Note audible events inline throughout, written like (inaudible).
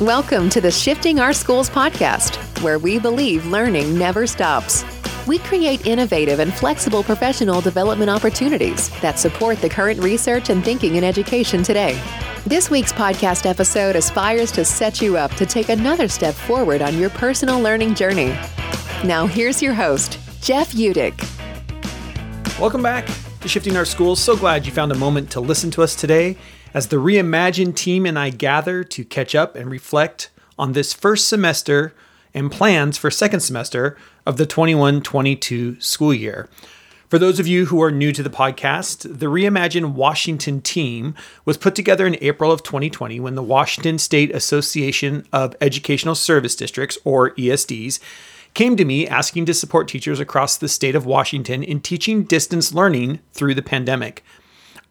Welcome to the Shifting Our Schools podcast, where we believe learning never stops. We create innovative and flexible professional development opportunities that support the current research and thinking in education today. This week's podcast episode aspires to set you up to take another step forward on your personal learning journey. Now, here's your host, Jeff Utecht. Welcome back to Shifting Our Schools. So glad you found a moment to listen to us today as the Reimagine team and I gather to catch up and reflect on this first semester and plans for second semester of the 21-22 school year. For those of you who are new to the podcast, the Reimagine Washington team was put together in April of 2020 when the Washington State Association of Educational Service Districts, or ESDs, came to me asking to support teachers across the state of Washington in teaching distance learning through the pandemic.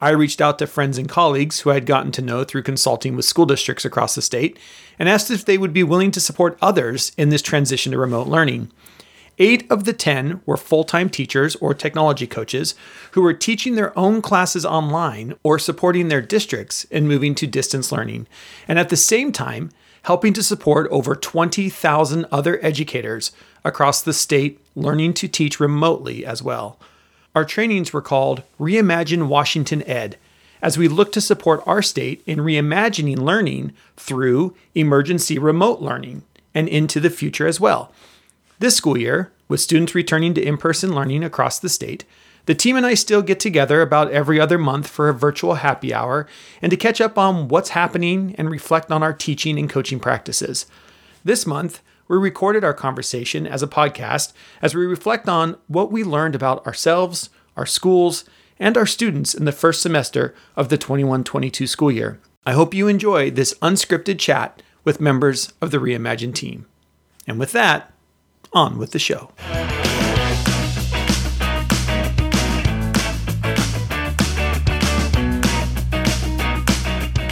I reached out to friends and colleagues who I had gotten to know through consulting with school districts across the state and asked if they would be willing to support others in this transition to remote learning. Eight of the 10 were full time teachers or technology coaches who were teaching their own classes online or supporting their districts in moving to distance learning, and at the same time, helping to support over 20,000 other educators across the state learning to teach remotely as well. Our trainings were called Reimagine Washington Ed, as we look to support our state in reimagining learning through emergency remote learning and into the future as well. This school year, with students returning to in person learning across the state, the team and I still get together about every other month for a virtual happy hour and to catch up on what's happening and reflect on our teaching and coaching practices. This month, we recorded our conversation as a podcast as we reflect on what we learned about ourselves, our schools, and our students in the first semester of the 21 22 school year. I hope you enjoy this unscripted chat with members of the Reimagine team. And with that, on with the show.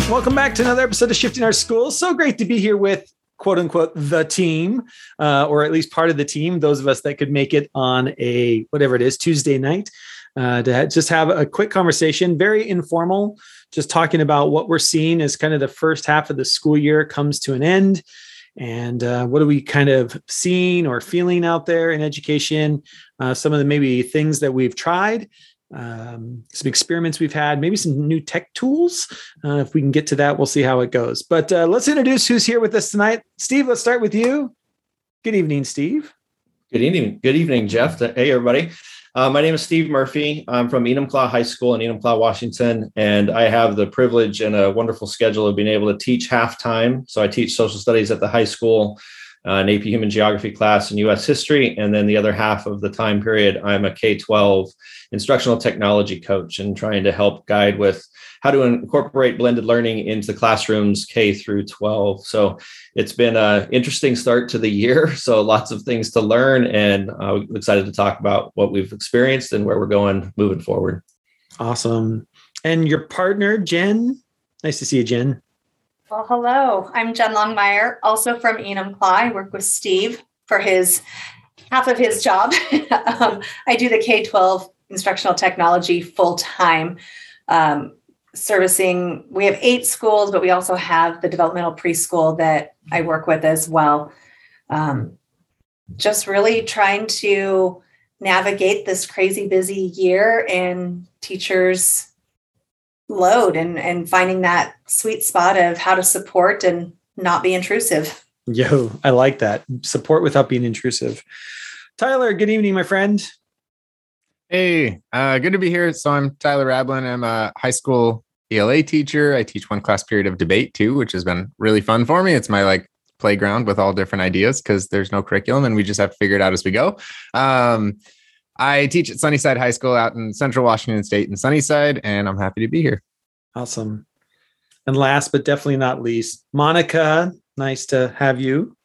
Welcome back to another episode of Shifting Our Schools. So great to be here with quote unquote the team, uh, or at least part of the team, those of us that could make it on a whatever it is, Tuesday night, uh, to just have a quick conversation, very informal, just talking about what we're seeing as kind of the first half of the school year comes to an end. And uh, what are we kind of seeing or feeling out there in education? Uh, some of the maybe things that we've tried, um, some experiments we've had, maybe some new tech tools. Uh, if we can get to that, we'll see how it goes. But uh, let's introduce who's here with us tonight. Steve, let's start with you. Good evening, Steve. Good evening. Good evening, Jeff. Hey, everybody. Uh, my name is Steve Murphy. I'm from Enumclaw High School in Enumclaw, Washington, and I have the privilege and a wonderful schedule of being able to teach half time. So I teach social studies at the high school uh, an AP Human Geography class and U.S. History, and then the other half of the time period, I'm a K-12 instructional technology coach and trying to help guide with how to incorporate blended learning into the classrooms K through 12. So it's been an interesting start to the year. (laughs) So lots of things to learn, and uh, I'm excited to talk about what we've experienced and where we're going moving forward. Awesome. And your partner, Jen. Nice to see you, Jen. Well, hello. I'm Jen Longmire, also from Enumclaw. I work with Steve for his half of his job. (laughs) um, I do the K 12 instructional technology full time, um, servicing. We have eight schools, but we also have the developmental preschool that I work with as well. Um, just really trying to navigate this crazy busy year and teachers load and and finding that sweet spot of how to support and not be intrusive. Yo, I like that. Support without being intrusive. Tyler, good evening, my friend. Hey, uh, good to be here. So I'm Tyler Rablin. I'm a high school ELA teacher. I teach one class period of debate too, which has been really fun for me. It's my like playground with all different ideas because there's no curriculum and we just have to figure it out as we go. Um, I teach at Sunnyside High School out in Central Washington State in Sunnyside, and I'm happy to be here. Awesome. And last but definitely not least, Monica, nice to have you.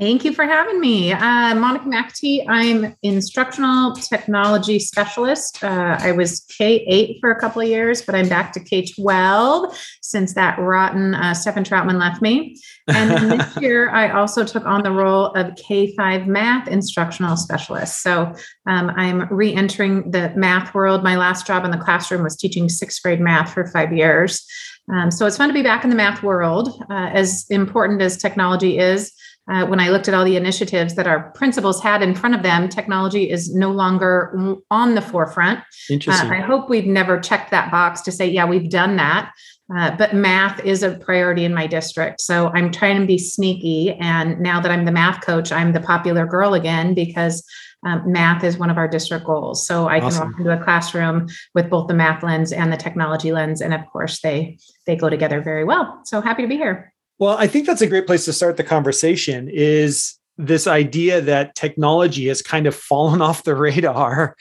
Thank you for having me. Uh, Monica McAtee, I'm instructional technology specialist. Uh, I was K 8 for a couple of years, but I'm back to K 12 since that rotten uh, Stefan Troutman left me. And this (laughs) year, I also took on the role of K 5 math instructional specialist. So um, I'm re entering the math world. My last job in the classroom was teaching sixth grade math for five years. Um, so it's fun to be back in the math world. Uh, as important as technology is, uh, when I looked at all the initiatives that our principals had in front of them, technology is no longer on the forefront. Interesting. Uh, I hope we've never checked that box to say, yeah, we've done that. Uh, but math is a priority in my district. So I'm trying to be sneaky. And now that I'm the math coach, I'm the popular girl again because um, math is one of our district goals. So I awesome. can walk into a classroom with both the math lens and the technology lens, and of course they they go together very well. So happy to be here. Well, I think that's a great place to start the conversation. Is this idea that technology has kind of fallen (laughs) off the radar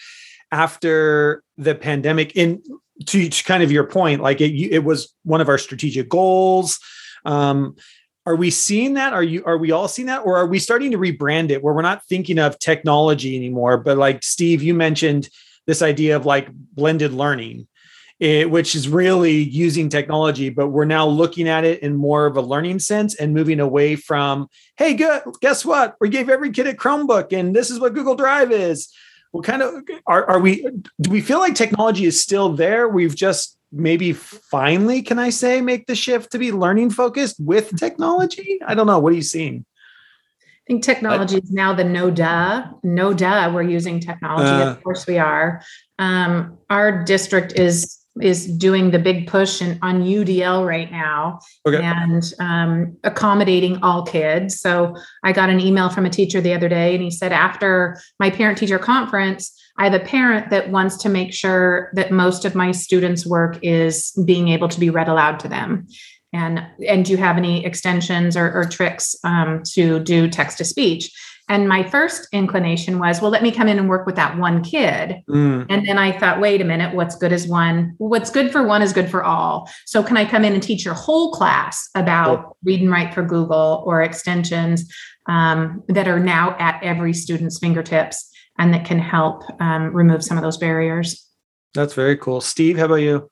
after the pandemic? In to, to kind of your point, like it, it was one of our strategic goals. Um, are we seeing that are you are we all seeing that or are we starting to rebrand it where we're not thinking of technology anymore but like steve you mentioned this idea of like blended learning it, which is really using technology but we're now looking at it in more of a learning sense and moving away from hey good guess what we gave every kid a chromebook and this is what google drive is what kind of are, are we do we feel like technology is still there we've just maybe finally, can I say, make the shift to be learning focused with technology? I don't know. What are you seeing? I think technology is now the no duh, no duh. We're using technology. Uh, of course, we are. Um, our district is is doing the big push in, on UDL right now okay. and um, accommodating all kids. So I got an email from a teacher the other day, and he said after my parent teacher conference, I have a parent that wants to make sure that most of my students' work is being able to be read aloud to them. And and do you have any extensions or, or tricks um, to do text to speech? And my first inclination was, well, let me come in and work with that one kid. Mm. And then I thought, wait a minute, what's good is one? What's good for one is good for all. So can I come in and teach your whole class about read and write for Google or extensions um, that are now at every student's fingertips? and that can help um, remove some of those barriers. That's very cool. Steve, how about you?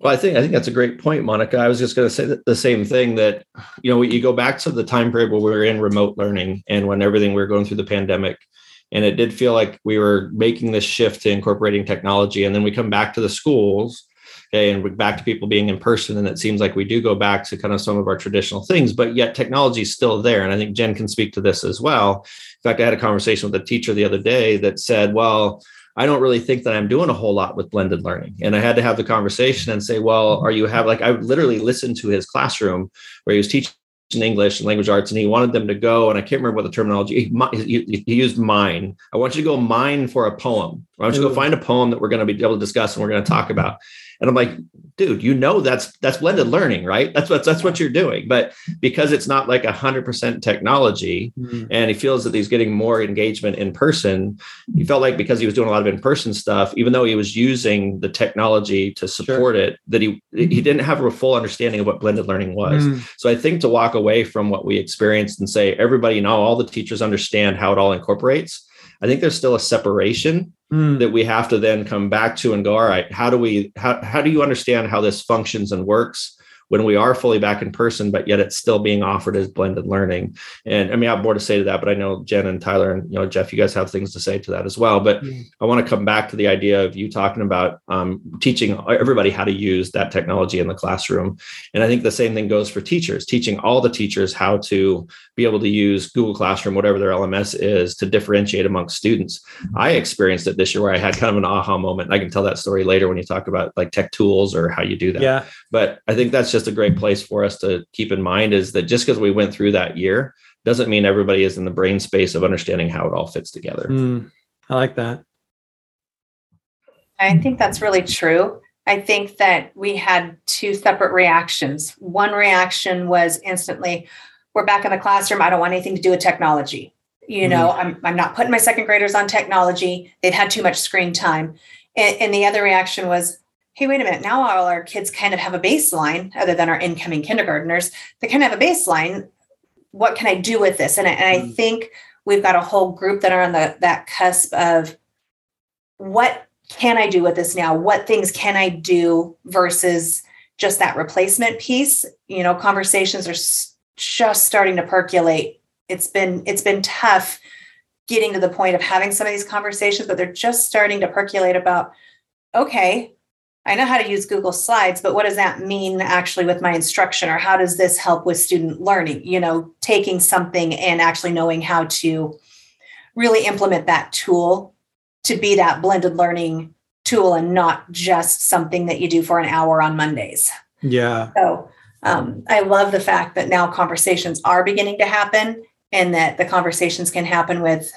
Well, I think I think that's a great point, Monica. I was just going to say the same thing that you know you go back to the time period where we were in remote learning and when everything we were going through the pandemic, and it did feel like we were making this shift to incorporating technology, and then we come back to the schools, okay, and we're back to people being in person, and it seems like we do go back to kind of some of our traditional things, but yet technology is still there, and I think Jen can speak to this as well. In fact, I had a conversation with a teacher the other day that said, well, I don't really think that I'm doing a whole lot with blended learning. And I had to have the conversation and say, well, are you have like, I literally listened to his classroom where he was teaching English and language arts, and he wanted them to go. And I can't remember what the terminology he, he, he, used. Mine. I want you to go mine for a poem. I want you to go find a poem that we're going to be able to discuss and we're going to talk about. And I'm like, dude, you know that's that's blended learning, right? That's what that's what you're doing. But because it's not like a hundred percent technology, mm-hmm. and he feels that he's getting more engagement in person, he felt like because he was doing a lot of in-person stuff, even though he was using the technology to support sure. it, that he he didn't have a full understanding of what blended learning was. Mm-hmm. So I think to walk away from what we experienced and say everybody know all the teachers understand how it all incorporates I think there's still a separation mm. that we have to then come back to and go, all right, how do we how how do you understand how this functions and works? When we are fully back in person, but yet it's still being offered as blended learning. And I mean, I have more to say to that, but I know Jen and Tyler and you know Jeff, you guys have things to say to that as well. But mm-hmm. I want to come back to the idea of you talking about um, teaching everybody how to use that technology in the classroom. And I think the same thing goes for teachers, teaching all the teachers how to be able to use Google Classroom, whatever their LMS is, to differentiate amongst students. I experienced it this year where I had kind of an aha moment. I can tell that story later when you talk about like tech tools or how you do that. Yeah. But I think that's just just a great place for us to keep in mind is that just because we went through that year doesn't mean everybody is in the brain space of understanding how it all fits together. Mm, I like that. I think that's really true. I think that we had two separate reactions. One reaction was instantly, we're back in the classroom. I don't want anything to do with technology. You know, mm. I'm, I'm not putting my second graders on technology. They've had too much screen time. And, and the other reaction was, hey, wait a minute, now all our kids kind of have a baseline, other than our incoming kindergarteners, they kind of have a baseline. What can I do with this? And, and I mm. think we've got a whole group that are on the that cusp of what can I do with this now? What things can I do versus just that replacement piece? You know, conversations are just starting to percolate. It's been it's been tough getting to the point of having some of these conversations, but they're just starting to percolate about okay, I know how to use Google Slides, but what does that mean actually with my instruction? Or how does this help with student learning? You know, taking something and actually knowing how to really implement that tool to be that blended learning tool and not just something that you do for an hour on Mondays. Yeah. So um, I love the fact that now conversations are beginning to happen and that the conversations can happen with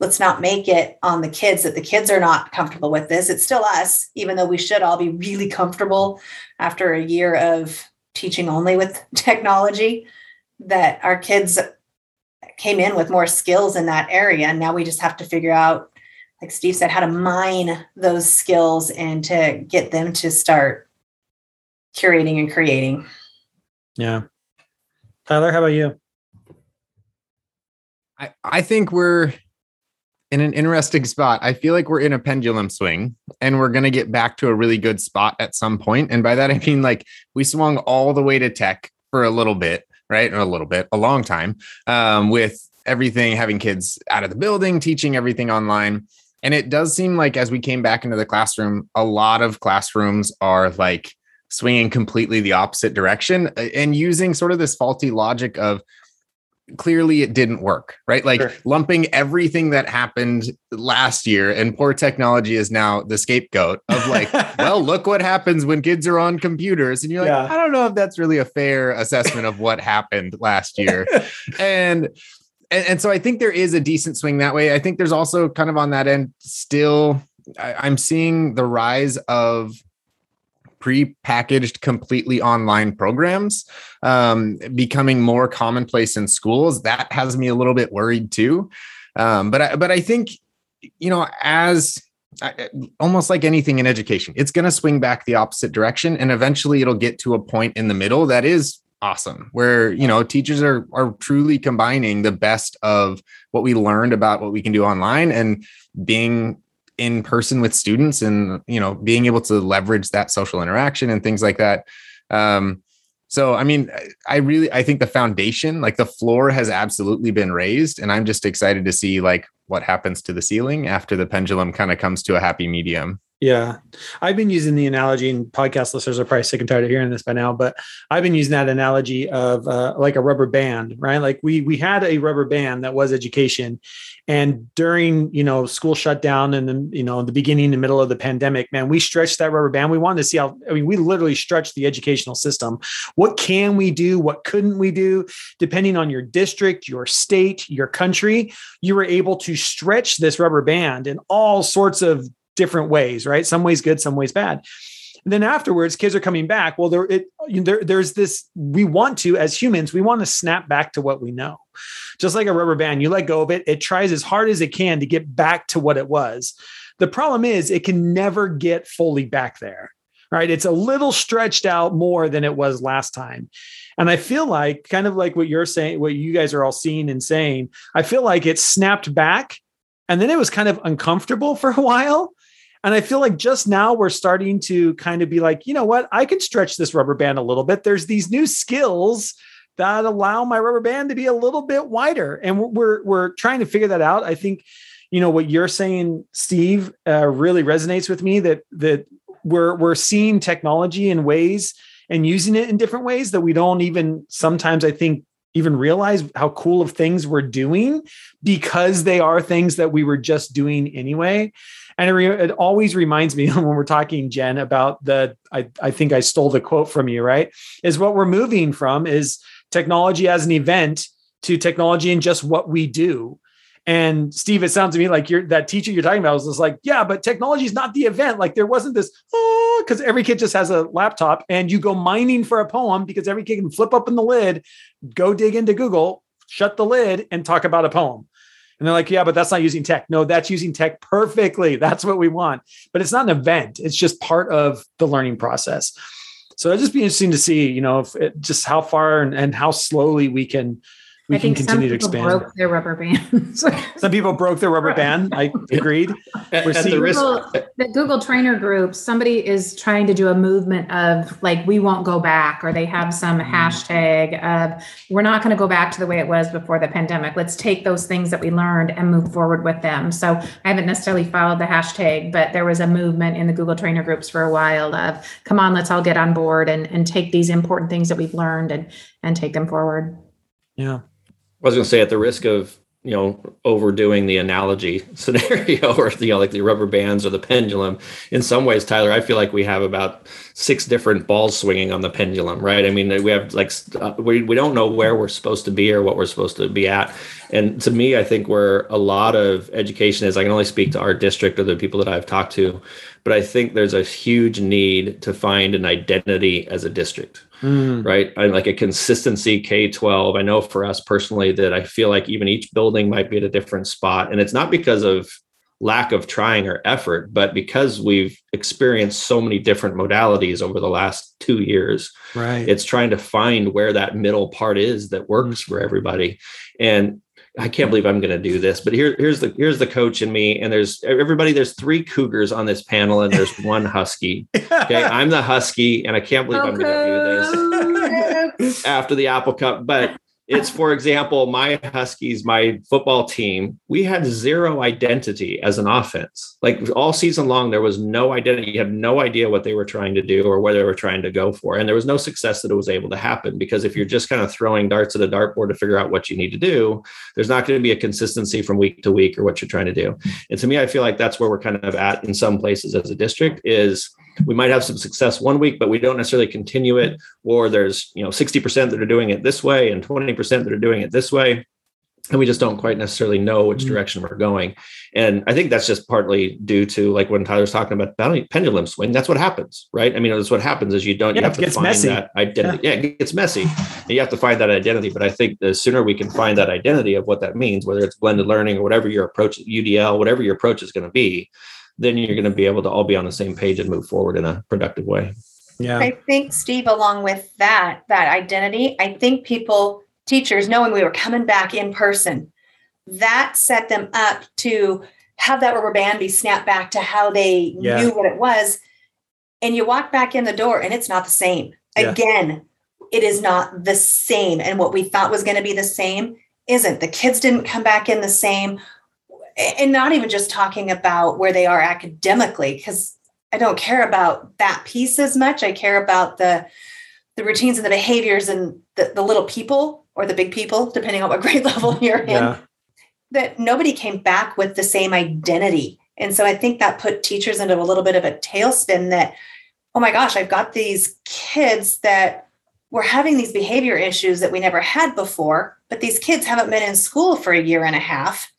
let's not make it on the kids that the kids are not comfortable with this. It's still us, even though we should all be really comfortable after a year of teaching only with (laughs) technology, that our kids came in with more skills in that area. And now we just have to figure out, like Steve said, how to mine those skills and to get them to start curating and creating. Yeah. Tyler, how about you? I, I think we're in an interesting spot. I feel like we're in a pendulum swing and we're going to get back to a really good spot at some point. And by that, I mean like we swung all the way to tech for a little bit, right? a little bit, a long time um, with everything, having kids out of the building, teaching everything online. And it does seem like as we came back into the classroom, a lot of classrooms are like swinging completely the opposite direction and using sort of this faulty logic of clearly it didn't work, right? Like sure. lumping everything that happened last year and poor technology is now the scapegoat of like, (laughs) well, look what happens when kids are on computers. And you're like, yeah. I don't know if that's really a fair assessment of what happened last year. (laughs) and, and and so I think there is a decent swing that way. I think there's also kind of on that end still I, I'm seeing the rise of pre-packaged completely online programs um, becoming more commonplace in schools that has me a little bit worried too. Um, but I, but I think you know as almost like anything in education it's going to swing back the opposite direction and eventually it'll get to a point in the middle that is awesome where you know teachers are are truly combining the best of what we learned about what we can do online and being in person with students and you know being able to leverage that social interaction and things like that. Um, so i mean i really i think the foundation like the floor has absolutely been raised and i'm just excited to see like what happens to the ceiling after the pendulum kind of comes to a happy medium yeah. I've been using the analogy, and podcast listeners are probably sick and tired of hearing this by now, but I've been using that analogy of uh, like a rubber band, right? Like we we had a rubber band that was education. And during, you know, school shutdown and then, you know, the beginning and middle of the pandemic, man, we stretched that rubber band. We wanted to see how, I mean, we literally stretched the educational system. What can we do? What couldn't we do? Depending on your district, your state, your country, you were able to stretch this rubber band in all sorts of different ways, right? Some ways good, some ways bad. And then afterwards, kids are coming back. Well, there, it, there, there's this. We want to, as humans, we want to snap back to what we know. Just like a rubber band, you let go of it, it tries as hard as it can to get back to what it was. The problem is, it can never get fully back there. Right? It's a little stretched out more than it was last time. And I feel like, kind of like what you're saying, what you guys are all seeing and saying, I feel like it snapped back and then it was kind of uncomfortable for a (laughs) while and I feel like just now we're starting to kind of be like, you know what? I can stretch this rubber band a little bit. There's these new skills that allow my rubber band to be a little bit wider. And we're we're trying to figure that out. I think, you know, what you're saying, Steve, uh, really resonates with me that that we're we're seeing technology in ways and using it in different ways that we don't even sometimes I think even realize how cool of things we're doing because they are things that we were just doing anyway. And it, re- it, always reminds me (laughs) when we're talking, Jen, about the, I, I think I stole the quote from you, right? Is what we're moving from is technology as an event to technology and just what we do. And Steve, it sounds to me like you're that teacher you're talking about was just like, yeah, but technology is not the event. Like there wasn't this, ah, because every kid just has a laptop and you go mining for a poem because every kid can flip open the lid, go dig into Google, shut the lid, and talk about a poem. And they're like, yeah, but that's not using tech. No, that's using tech perfectly. (laughs) That's what we want. But it's not an event. It's just part of the learning process. So it'd just be interesting to see, you know, it, just how far and, and how slowly we can we I can think some continue to people expand. broke their rubber bands. (laughs) Some people broke their rubber band. I (laughs) agreed. At, We're at the seeing- risk, Google, the Google trainer group, somebody is trying to do a movement of like, we won't go back, or they have some Mm. hashtag of, we're not going to go back to the way it was before the pandemic. Let's take those things that we learned and move forward with them. So I haven't necessarily followed the hashtag, but there was a movement in the Google trainer groups for a while of, come on, let's all get on board and, and take these important things that we've learned and, and take them forward. Yeah. I was going to say, at the risk of you know overdoing the analogy (laughs) scenario, or you know, like the rubber bands or the pendulum. In some ways, Tyler, I feel like we have about six different balls swinging on the pendulum, right? I mean, we have like uh, we we don't know where we're supposed to be or what we're supposed to be at. And to me, I think where a lot of education is, I can only speak to our district or the people that I've talked to, but I think there's a huge need to find an identity as a district Mm. right? And like a consistency K 12. I know for us personally that I feel like even each building might be at a different spot. And it's not because of lack of trying or effort, but because we've experienced so many different modalities over the last two years. Right. It's trying to find where that middle part is that works for everybody. And I can't believe I'm going to do this, but here, here's the here's the coach in me, and there's everybody. There's three cougars on this panel, and there's (laughs) one husky. Okay, I'm the husky, and I can't believe I'm going to do this (laughs) after the Apple Cup. But it's, for example, my Huskies, my football team, we had zero identity as an offense. Like all season long, there was no identity. You had no idea what they were trying to do or where they were trying to go for. And there was no success that it was able to happen because if you're just kind of throwing darts at a dartboard to figure out what you need to do, there's not going to be a consistency from week to week or what you're trying to do. And to me, I feel like that's where we're kind of at in some places as a district is we might have some success one week, but we don't necessarily continue it. Or there's, you know, 60% that are doing it this way and 20% that are doing it this way. And we just don't quite necessarily know which Mhm. direction we're going. And I think that's just partly due to like when Tyler's talking about pen- pendulum swing, that's what happens, right? I mean, that's what happens is you don't, Yeah, you have it to find messy. that identity. Yeah. it gets messy. And you have to find that identity. But I think the sooner we can find that identity of what that means, whether it's blended learning or whatever your approach, UDL, whatever your approach is going to be, then you're going to be able to all be on the same page and move forward in a productive way. yeah. I think, Steve, along with that, that identity, I think people, teachers, knowing we were coming back in person, that set them up to have that rubber band be snapped back to how they Yeah. knew what it was. And you walk back in the door and it's not the same. Yeah. Again, it is not the same. And what we thought was going to be the same isn't. The kids didn't come back in the same. And not even just talking about where they are academically, because I don't care about that piece as much. I care about the the routines and the behaviors and the, the little people or the big people, depending on what (laughs) grade level (laughs) you're in. That nobody came back with the same identity. And so I think that put teachers into a little bit of a tailspin that, oh my gosh, I've got these kids that were having these behavior issues that we never had before, but these kids haven't been in school for a year and a half.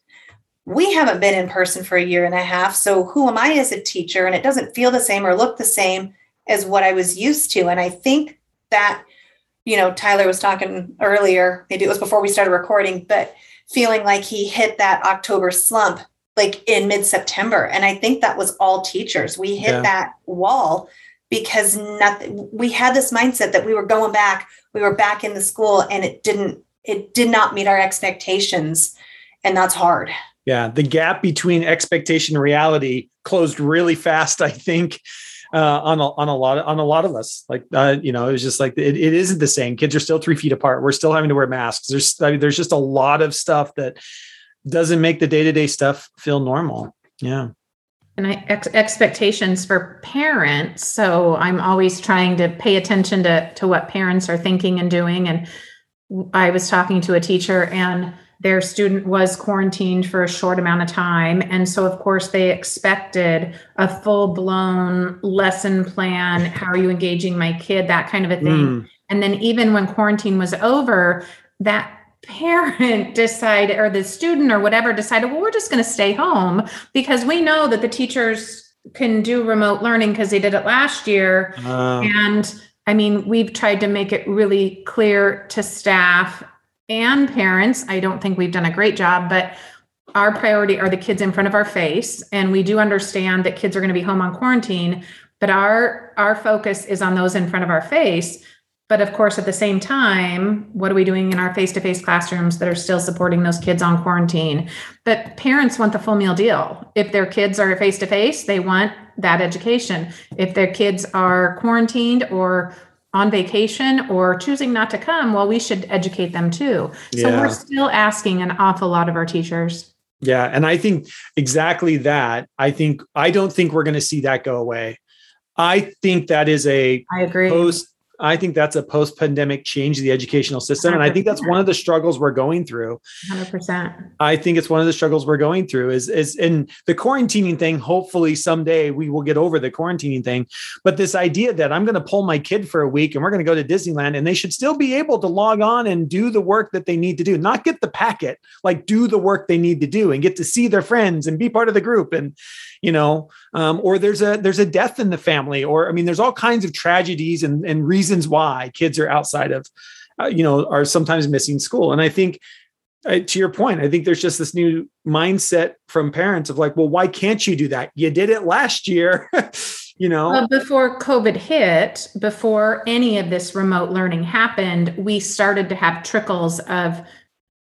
We haven't been in person for a year and a half. So who am I as a teacher? And it doesn't feel the same or look the same as what I was used to. And I think that, you know, Tyler was talking earlier, maybe it was before we started recording, but feeling like he hit that October slump like in mid September. And I think that was all teachers. We hit Yeah. that wall because nothing, we had this mindset that we were going back, we were back in the school and it didn't, it did not meet our expectations. And that's hard. Yeah, the gap between expectation and reality closed really fast. I think uh, on a, on a lot of, on a lot of us. Like uh, you know, it was just like it, it isn't the same. Kids are still three feet apart. We're still having to wear masks. There's I mean, there's just a lot of stuff that doesn't make the day to day stuff feel normal. Yeah, and I, ex- expectations for parents. So I'm always trying to pay attention to to what parents are thinking and doing. And I was talking to a teacher, and their student was quarantined for a short amount of time, and so of course they expected a full blown lesson plan. How are you engaging my kid? That kind of a thing. Mm, And then even when quarantine was over, that parent (laughs) decided, or the student or whatever decided, well, we're just going to stay home because we know that the teachers can do remote learning because they did it last year. uh, And I mean, we've tried to make it really clear to staff and parents. I don't think we've done a great job, but our priority are the kids in front of our face. And we do understand that kids are going to be home on quarantine, but our our focus is on those in front of our face. But of course, at the same time, what are we doing in our face to face classrooms that are still supporting those kids on quarantine? But parents want the full meal deal. If their kids are face to face, they want that education. If their kids are quarantined or on vacation or choosing not to come, well, we should educate them too. So Yeah. we're still asking an awful lot of our teachers. Yeah, and I think exactly that. I think I don't think we're going to see that go away. I think that is a I agree. post I think that's a post-pandemic change of the educational system and I think that's one of the struggles we're going through. 100%. I think it's one of the struggles we're going through is is in the quarantining thing. Hopefully someday we will get over the quarantining thing. But this idea that I'm going to pull my kid for a week and we're going to go to Disneyland and they should still be able to log on and do the work that they need to do, not get the packet, like do the work they need to do and get to see their friends and be part of the group. And you know, um, or there's a there's a death in the family, or I mean, there's all kinds of tragedies and and reasons why kids are outside of, uh, you know, are sometimes missing school. And I think uh, to your point, I think there's just this new mindset from parents of like, well, why can't you do that? You did it last year, (laughs) you know? Well, before COVID hit, before any of this remote learning happened, we started to have trickles of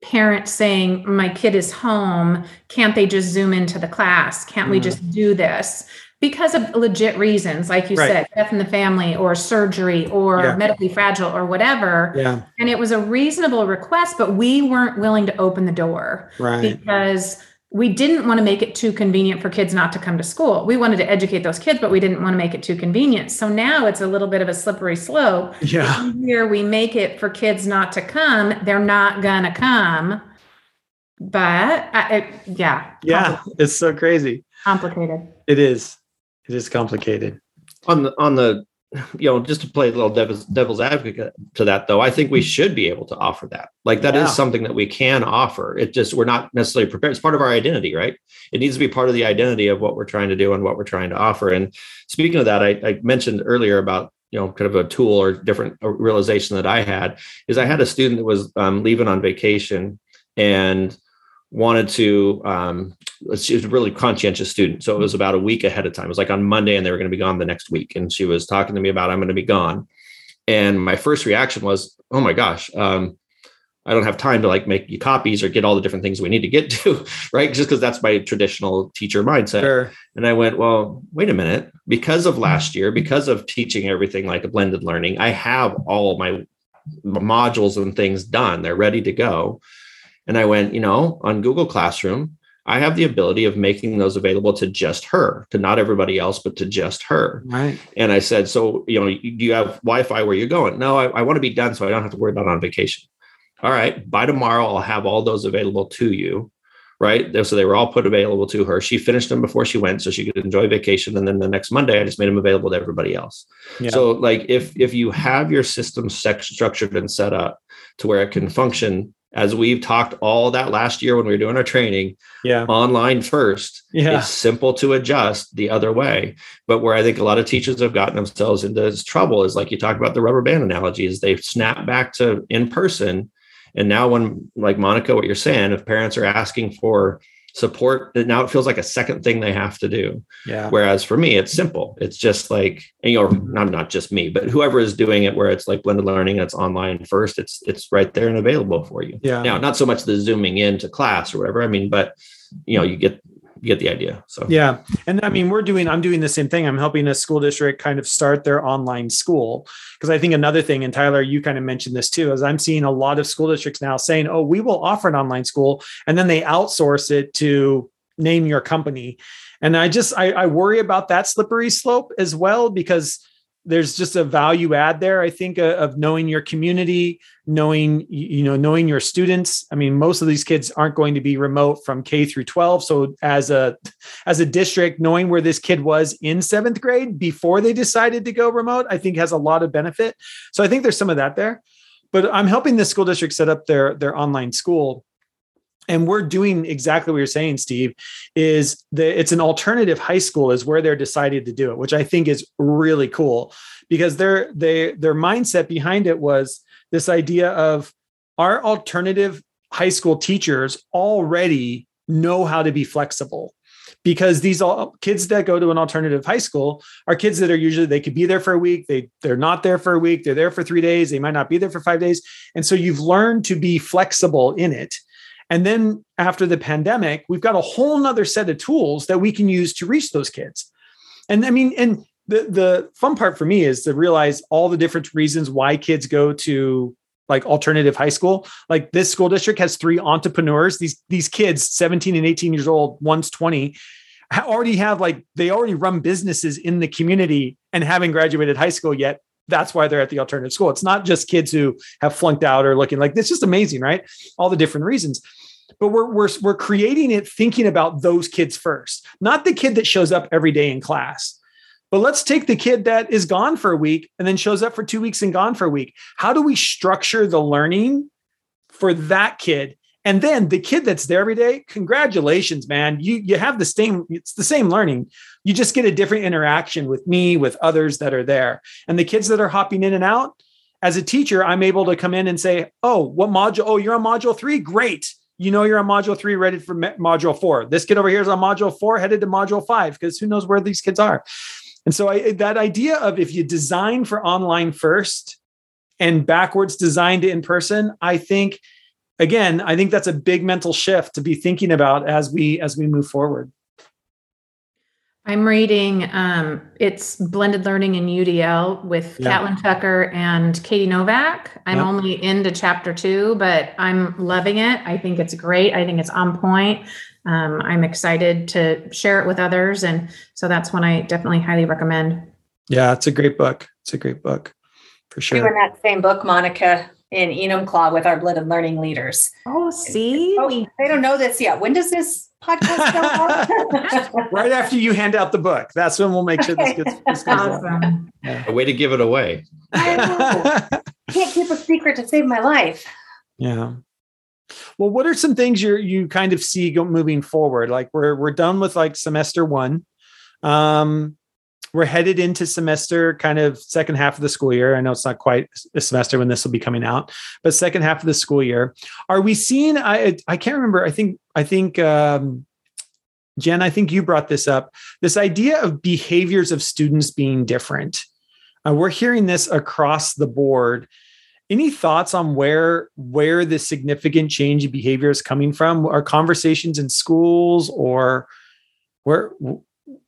parents saying, My kid is home. Can't they just zoom into the class? Can't we Mm. just do this? Because of legit reasons, like you Right. said, death in the family or surgery or Yeah. medically fragile or whatever. yeah, And it was a reasonable request, but we weren't willing to open the door right. because we didn't want to make it too convenient for kids not to come to school. We wanted to educate those kids, but we didn't want to make it too convenient. So now it's a little bit of a slippery slope. Yeah, Here we make it for kids not to come, they're not gonna come. But I, it, yeah, yeah, it's so crazy. complicated. It is. It is complicated. on the on the you know just to play a little devil's, devil's advocate to that though i think we should be able to offer that. Like that is Yeah. something that we can offer. It just we're not necessarily prepared. It's part of our identity right? It needs to be part of the identity of what we're trying to do and what we're trying to offer. And speaking of that i, I mentioned earlier about you know kind of a tool or different realization that i had is i had a student that was um, leaving on vacation and wanted to um, she was a really conscientious student so it was about a week ahead of time it was like on monday and they were going to be gone the next week and she was talking to me about i'm going to be gone and my first reaction was oh my gosh um, i don't have time to like make you copies or get all the different things we need to get to (laughs) right just because that's my traditional teacher mindset Sure. and I went, well, wait a minute. Because of last year, because of teaching everything like a blended learning, I have all my modules and things done. They're ready to go. And I went, you know, on Google Classroom, I have the ability of making those available to just her, to not everybody else, but to just her. Right. And I said, so, you know, do you have Wi Fi where you're going? No, I, I want to be done so I don't have to worry about on vacation. All right. By tomorrow, I'll have all those available to you. Right. So they were all put available to her. She finished them before she went so she could enjoy vacation. And then the next Monday, I just made them available to everybody else. Yeah. So, like, if if you have your system structured and set up to where it can function, as we've talked all that last year when we were doing our training, yeah. online first, Yeah. it's simple to adjust the other way. But where I think a lot of teachers have gotten themselves into this trouble is like you talk about the rubber band analogy, is they snap back to in person. And now, when like Monica, what you're saying, if parents are asking for support, now it feels like a second thing they have to do. Yeah. Whereas for me, it's simple. It's just like, and, you know, not, not just me, but whoever is doing it where it's like blended learning, it's online first, it's it's right there and available for you. Yeah. Now, not so much the zooming into class or whatever. I mean, but you know, you get you get the idea. So Yeah. And I mean, we're doing, I'm doing the same thing. I'm helping a school district kind of start their online school. Because I think another thing, and Tyler, you kind of mentioned this too, is I'm seeing a lot of school districts now saying, oh, we will offer an online school. And then they outsource it to name your company. And I just, I, I worry about that slippery slope as well, because there's just a value add there i think uh, of knowing your community knowing you know knowing your students. I mean most of these kids aren't going to be remote from k through 12 so as a as a district knowing where this kid was in seventh grade before they decided to go remote i think has a lot of benefit. So i think there's some of that there. But i'm helping the school district set up their their online school and we're doing exactly what you're saying steve is that it's an alternative high school is where they're decided to do it which i think is really cool because their they their mindset behind it was this idea of our alternative high school teachers already know how to be flexible because these all kids that go to an alternative high school are kids that are usually they could be there for a week they they're not there for a week they're there for 3 days they might not be there for 5 days. And so you've learned to be flexible in it and then after the pandemic we've got a whole nother set of tools that we can use to reach those kids. And i mean and the the fun part for me is to realize all the different reasons why kids go to like alternative high school. Like this school district has three entrepreneurs. These these kids 17 and 18 years old one's 20 already have like they already run businesses in the community and haven't graduated high school yet that's why they're at the alternative school it's not just kids who have flunked out or looking like this. just amazing right all the different reasons but we're, we're we're creating it thinking about those kids first not the kid that shows up every day in class but let's take the kid that is gone for a week and then shows up for two weeks and gone for a week. How do we structure the learning for that kid? And then the kid that's there every day, congratulations, man. You you have the same, it's the same learning. You just get a different interaction with me, with others that are there. And the kids that are hopping in and out, as a teacher, I'm able to come in and say, oh, what module? Oh, you're on module three? Great you know you're on module three, ready for module four. This kid over here is on module four, headed to module five, because who knows where these kids are. And so I, that idea of if you design for online first and backwards design in person, I think again, I think that's a big mental shift to be thinking about as we as we move forward. I'm reading um, it's blended learning in UDL with yeah. Catlin Tucker and Katie Novak. I'm yep. only into chapter two, but I'm loving it. I think it's great. I think it's on point um, I'm excited to share it with others. And so that's one I definitely highly recommend. Yeah, it's a great book. It's a great book for sure. In that same book, Monica, in Enumclaw with our Blended learning leaders. Oh, see? Oh, they don't know this yet. When does this podcast go (laughs) (laughs) right after you hand out the book. That's when we'll make sure this gets, this goes awesome. Yeah. A way to give it away. I (laughs) Can't keep a secret to save my life. Yeah. Well, what are some things you you kind of see go, moving forward? Like we're we're done with like semester one. Um, we're headed into semester kind of second half of the school year. I know it's not quite a semester when this will be coming out, but second half of the school year. Are we seeing? I I can't remember. I think I think um, Jen. I think you brought this up. This idea of behaviors of students being different. Uh, we're hearing this across the board any thoughts on where where this significant change in behavior is coming from are conversations in schools or where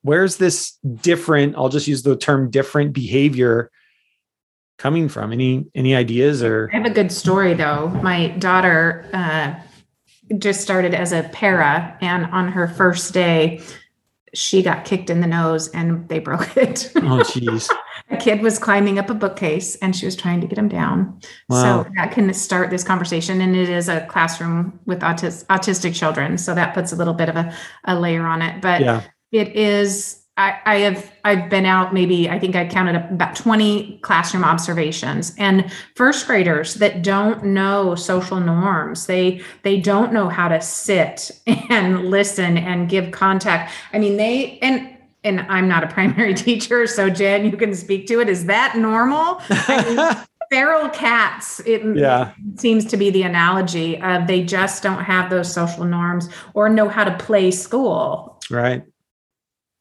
where's this different i'll just use the term different behavior coming from any any ideas or i have a good story though my daughter uh, just started as a para and on her first day she got kicked in the nose and they (laughs) broke it oh jeez (laughs) a kid was climbing up a bookcase and she was trying to get him down. Wow. So that can start this conversation. And it is a classroom with autis- autistic children. So that puts a little bit of a, a layer on it. But yeah. It is I, I, have I've been out maybe I think I counted about 20 classroom observations and first graders that don't know social norms. They they don't know how to sit (laughs) and listen and give contact. I mean they and and I'm not a primary (laughs) teacher, so Jen, you can speak to it. Is that normal? I mean, (laughs) feral cats, it yeah. seems to be the analogy of they just don't have those social norms or know how to play school. Right.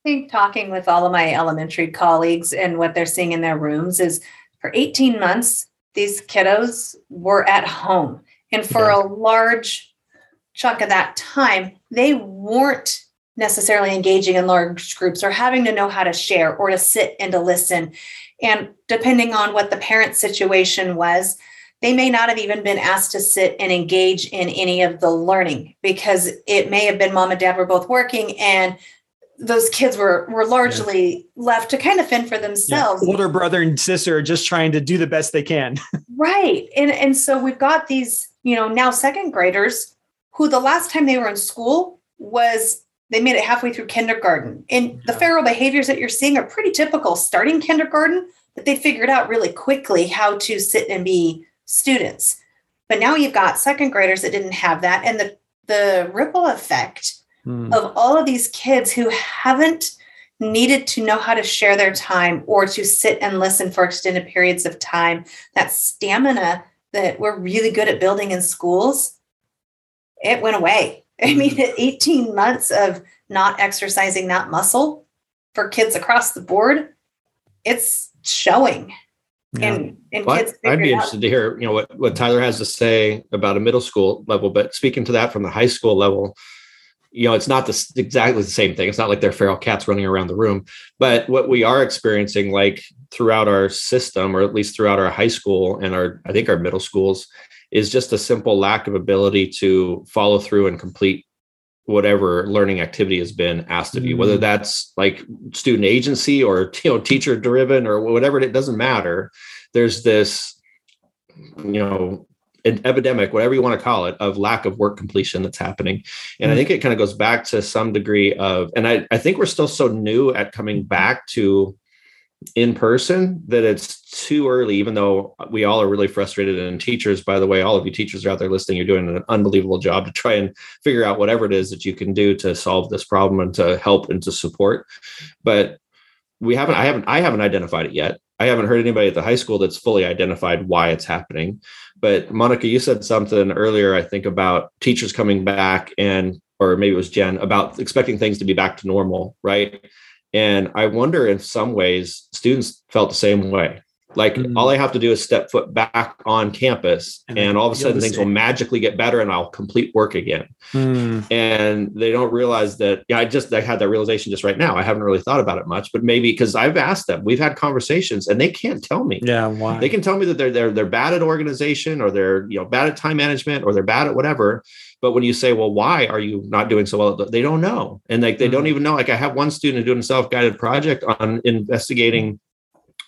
I think talking with all of my elementary colleagues and what they're seeing in their rooms is for 18 months, these kiddos were at home. And for yeah. a large chunk of that time, they weren't necessarily engaging in large groups or having to know how to share or to sit and to listen. And depending on what the parent situation was, they may not have even been asked to sit and engage in any of the learning because it may have been mom and dad were both working and those kids were were largely yeah. left to kind of fend for themselves. Yeah. Older brother and sister are just trying to do the best they can. (laughs) right. And and so we've got these, you know, now second graders who the last time they were in school was they made it halfway through kindergarten. And yeah. the feral behaviors that you're seeing are pretty typical starting kindergarten, but they figured out really quickly how to sit and be students. But now you've got second graders that didn't have that. And the, the ripple effect hmm. of all of these kids who haven't needed to know how to share their time or to sit and listen for extended periods of time, that stamina that we're really good at building in schools, it went away I mean, (laughs) 18 months of not exercising that muscle for kids across the board, it's showing. Yeah. And, and well, kids I'd be interested to hear, you know, what, what Tyler has to say about a middle school level, but speaking to that from the high school level, you know, it's not the, exactly the same thing. It's not like they're feral cats running around the room, but what we are experiencing, like throughout our system, or at least throughout our high school and our, I think our middle schools, is just a simple lack of ability to follow through and complete whatever learning activity has been asked of you, whether mm. that's like student agency or you know teacher driven or whatever. It doesn't matter. There's this, you know, an epidemic, whatever you want to call it, of lack of work completion that's happening. And I mm. think it kind of goes back to some degree of, and I, I think we're still so new at coming back to in person that it's too early, even though we all are really frustrated. And teachers, by the way, all of you teachers are out there listening, you're doing an unbelievable job to try and figure out whatever it is that you can do to solve this problem and to help and to support. But we haven't, I haven't, I haven't identified it yet. I haven't heard anybody at the high school that's fully identified why it's happening. But Monica, you said something earlier, I think, about teachers coming back and or maybe it was Jen about expecting things to be back to normal, right? And I wonder in some ways students felt the same way. Like mm-hmm. all I have to do is step foot back on campus, and, and all of a sudden things will magically get better, and I'll complete work again. Mm. And they don't realize that. Yeah, I just I had that realization just right now. I haven't really thought about it much, but maybe because I've asked them, we've had conversations, and they can't tell me. Yeah, why? They can tell me that they're they're they're bad at organization, or they're you know bad at time management, or they're bad at whatever. But when you say, well, why are you not doing so well? They don't know. And like, they mm-hmm. don't even know. Like I have one student doing a self-guided project on investigating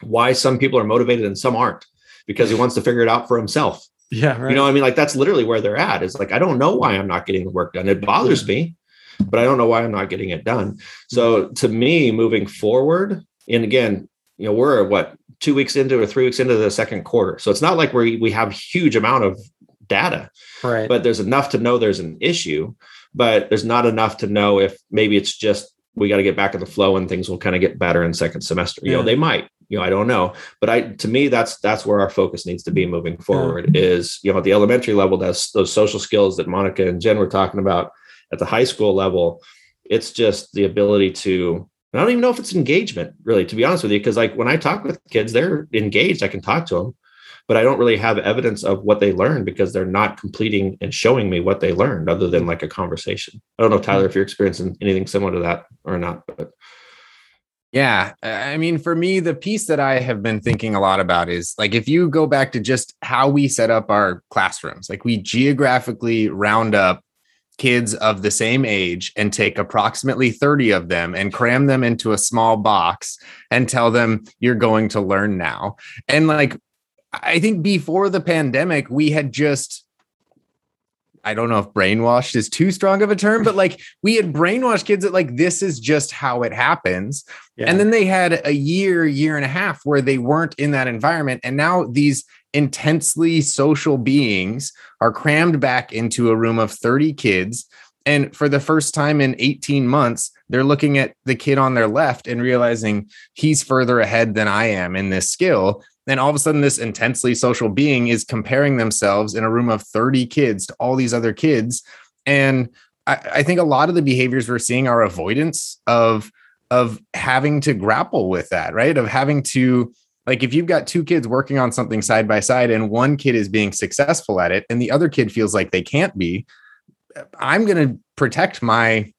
why some people are motivated and some aren't because he wants to figure it out for himself. Yeah. Right. You know, I mean, like that's literally where they're at. It's like, I don't know why I'm not getting the work done. It bothers me, but I don't know why I'm not getting it done. So to me, moving forward, and again, you know, we're what two weeks into or three weeks into the second quarter. So it's not like we we have huge amount of data. Right. But there's enough to know there's an issue, but there's not enough to know if maybe it's just we got to get back in the flow and things will kind of get better in second semester. You know, they might, you know, I don't know. But I to me, that's that's where our focus needs to be moving forward yeah. is, you know, at the elementary level, that's those social skills that Monica and Jen were talking about at the high school level. It's just the ability to I don't even know if it's engagement, really, to be honest with you, because like when I talk with kids, they're engaged. I can talk to them but I don't really have evidence of what they learned because they're not completing and showing me what they learned other than like a conversation. I don't know, Tyler, mm-hmm. if you're experiencing anything similar to that or not, but. Yeah. I mean, for me, the piece that I have been thinking a lot about is like if you go back to just how we set up our classrooms, like we geographically round up kids of the same age and take approximately 30 of them and cram them into a small box and tell them you're going to learn now. And like I think before the pandemic, we had just I don't know if brainwashed is too strong of a term, but like we had brainwashed kids that like this is just how it happens. Yeah. And then they had a year, year and a half where they weren't in that environment. And now these intensely social beings are crammed back into a room of 30 kids. And for the first time in 18 months, they're looking at the kid on their left and realizing he's further ahead than I am in this skill then all of a sudden this intensely social being is comparing themselves in a room of 30 kids to all these other kids. And I, I, think a lot of the behaviors we're seeing are avoidance of of having to grapple with that right? Of having to like if you've got two kids working on something side by side and one kid is being successful at it and the other kid feels like they can't be i'm going to protect my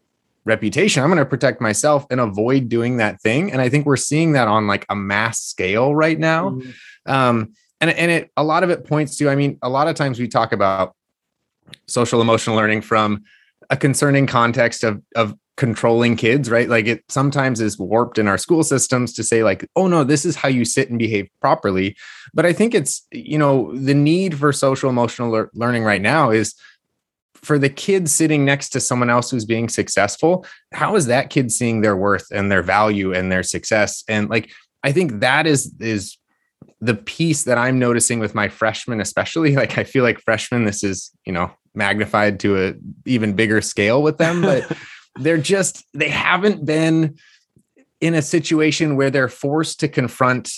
reputation. I'm going to protect myself and avoid doing that thing. And I think we're seeing that on like a mass scale right now. Mm-hmm. Um, and, and it, a lot of it points to, I mean, a lot of times we talk about social emotional learning from a concerning context of, of controlling kids, right? Like it sometimes is warped in our school systems to say like, oh no, this is how you sit and behave properly. But I think it's, you know, the need for social emotional le- learning right now is for the kid sitting next to someone else who's being successful, how is that kid seeing their worth and their value and their success? And like, I think that is is the piece that I'm noticing with my freshmen, especially. (laughs) Like, I feel like freshmen, this is you know magnified to a even bigger scale with them, but (laughs) they're just they haven't been in a situation where they're forced to confront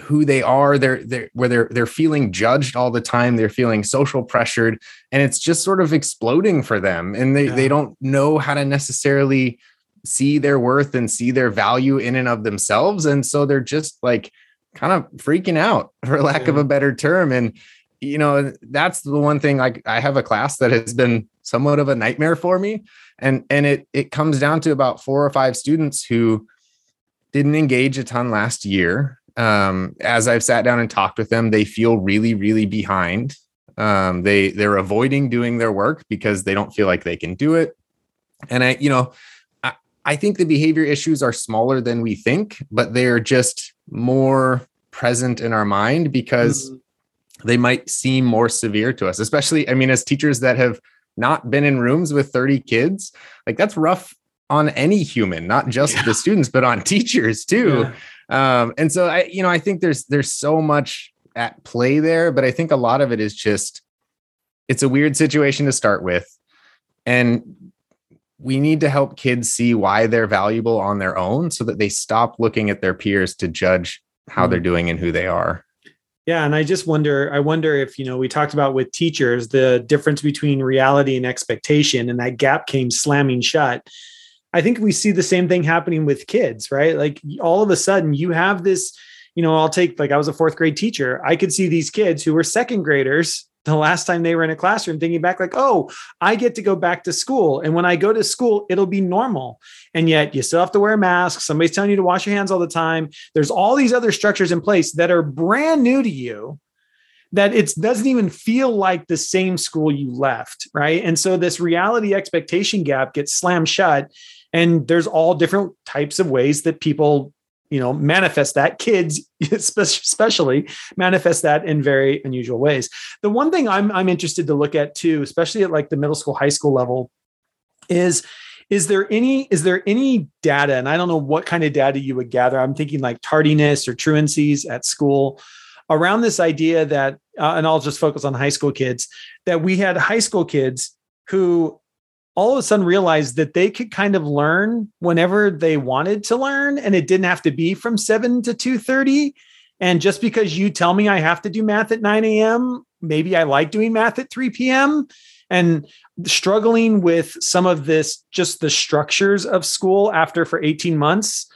who they are they're they're where they're they're feeling judged all the time they're feeling social pressured and it's just sort of exploding for them and they, yeah. they don't know how to necessarily see their worth and see their value in and of themselves and so they're just like kind of freaking out (laughs) for lack yeah. of a better term and you know that's the one thing like i have a class that has been somewhat of a nightmare for me and and it it comes down to about four or five students who didn't engage a ton last year um, as I've sat down and talked with them, they feel really, really behind. Um, they they're avoiding doing their work because they don't feel like they can do it. And I, you know, I, I think the behavior issues are smaller than we think, but they're just more present in our mind because mm-hmm. they might seem more severe to us, especially, I mean, as teachers that have not been in rooms with 30 kids, like that's rough on any human, not just yeah. the students, but on (laughs) teachers too. Yeah. Um, and so I, you know, I think there's there's so much at play there, but I think a lot of it is just it's a weird situation to start with. And we need to help kids see why they're valuable on their own so that they stop looking at their peers to judge how mm. they're doing and who they are. Yeah, and I just wonder I wonder if, you know, we talked about with teachers the difference between reality and expectation and that gap came slamming shut I think we see the same thing happening with kids, right? Like all of a sudden you have this, you know, I'll take like I was a fourth grade teacher. I could see these kids who were second graders (laughs) the last time they were in a classroom thinking back like, "Oh, I get to go back to school and when I go to school, it'll be normal." And yet you still have to wear masks. Somebody's telling you to wash your hands all the time. There's all these other structures in place that are brand new to you that it doesn't even feel like the same school you left, right? And so this reality expectation gap gets slammed shut and there's all different types of ways that people you know manifest that. Kids (laughs) especially manifest that in very unusual ways. The one thing i'm i'm interested to look at too especially at like the middle school high school level is is there any is there any data and i don't know what kind of data you would gather i'm thinking like tardiness or truancies at school around this idea that uh, and i'll just focus on high school kids that we had high school kids who all of a sudden realized that they could kind of learn whenever they wanted to learn and it didn't have to be from 7 to 2.30 and just because you tell me i have to do math at 9 a.m maybe i like doing math at 3 p.m and struggling with some of this just the structures of school after for 18 months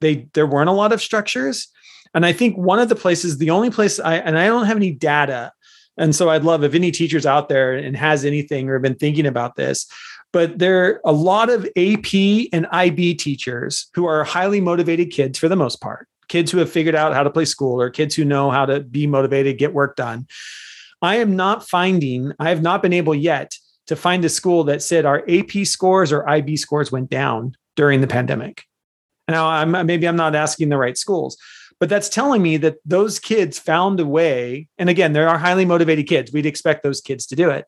they there weren't a lot of structures. And i think one of the places the only place i and i don't have any data and so i'd love if any teachers out there and has anything or have been thinking about this but there are a lot of AP and IB teachers who are highly motivated kids for the most part, kids who have figured out how to play school or kids who know how to be motivated, get work done. I am not finding, I have not been able yet to find a school that said our AP scores or IB scores went down during the pandemic. Now, I'm, maybe I'm not asking the right schools, but that's telling me that those kids found a way. And again, there are highly motivated kids. We'd expect those kids to do it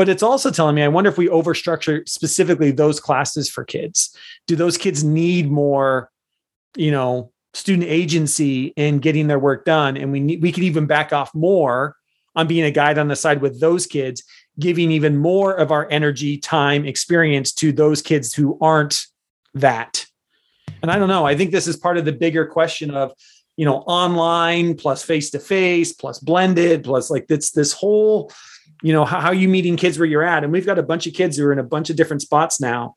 but it's also telling me i wonder if we overstructure specifically those classes for kids do those kids need more you know student agency in getting their work done and we need, we could even back off more on being a guide on the side with those kids giving even more of our energy time experience to those kids who aren't that and i don't know i think this is part of the bigger question of you know online plus face to face plus blended plus like it's this whole you know how, how, are you meeting kids where you're at. And we've got a bunch of kids who are in a bunch of different spots now.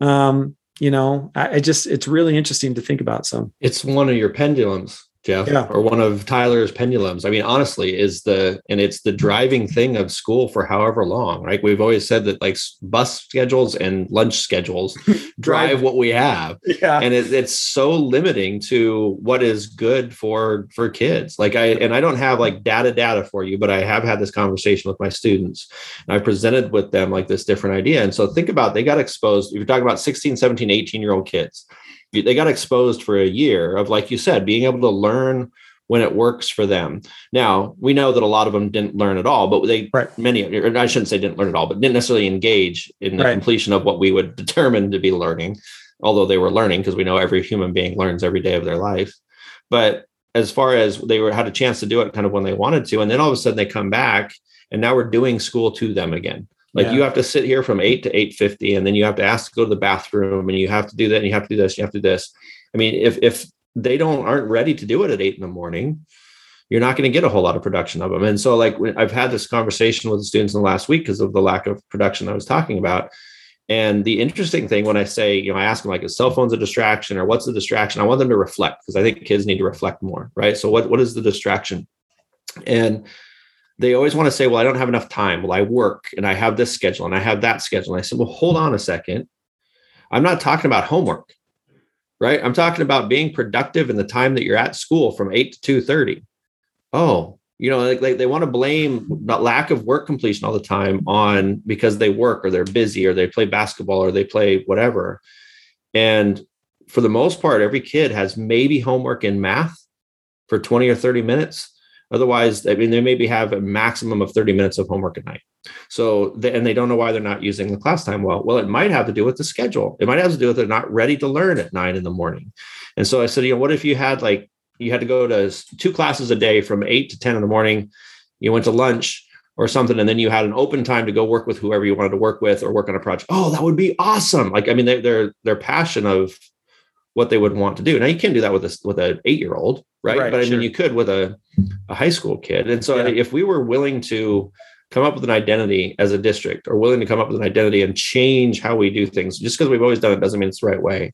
Um, you know I, I, just it's really interesting to think about so. It's one of your pendulums Jeff, yeah. or one of Tyler's pendulums. I mean, honestly, is the and it's the driving thing of school for however long, right? We've always said that like bus schedules and lunch schedules (laughs) drive what we have, yeah. and it, it's so limiting to what is good for for kids. Like I and I don't have like data data for you, but I have had this conversation with my students, and I presented with them like this different idea. And so think about they got exposed. You're talking about 16, 17, 18 year old kids they got exposed for a year of like you said being able to learn when it works for them now we know that a lot of them didn't learn at all but they right. many or i shouldn't say didn't learn at all but didn't necessarily engage in the right. completion of what we would (laughs) determine to be learning although they were learning because we know every human being learns every day of their life but as far as they were had a chance to do it kind of when they wanted to and then all of a sudden they come back and now we're doing school to them again like yeah. you have to sit here from eight to eight fifty, and then you have to ask to go to the bathroom, and you have to do that, and you have to do this, and you have to do this. I mean, if if they don't aren't ready to do it at eight in the morning, you're not going to get a whole lot of production of them. And so, like, I've had this conversation with the students in the last week because of the lack of production I was talking about. And the interesting thing when I say, you know, I ask them like, is cell phones a distraction or what's the distraction? I want them to reflect because I think kids need to reflect more, right? So, what what is the distraction? And they always want to say, well, I don't have enough time. Well, I work and I have this schedule and I have that schedule. And I said, well, hold on a second. I'm not talking about homework, right? I'm talking about being productive in the time that you're at school from 8 to 2:30. Oh, you know, like, like they want to blame lack of work completion all the time on because they work or they're busy or they play basketball or they play whatever. And for the most part, every kid has maybe homework in math for 20 or 30 minutes Otherwise, I mean, they maybe have a maximum of 30 minutes of homework at night. So, they, and they don't know why they're not using the class time well. Well, it might have to do with the schedule. It might have to do with they're not ready to learn at nine in the morning. And so I said, you know, what if you had like, you had to go to two classes a day from eight to 10 in the morning, you went to lunch or something, and then you had an open time to go work with whoever you wanted to work with or work on a project. Oh, that would be awesome. Like, I mean, they, their, their passion of what they would want to do. Now you can't do that with a with an eight year old, right? right? But I sure. mean, you could with a a high school kid. And so yeah. if we were willing to come up with an identity as a district, or willing to come up with an identity and change how we do things, just because we've always done it doesn't mean it's the right way.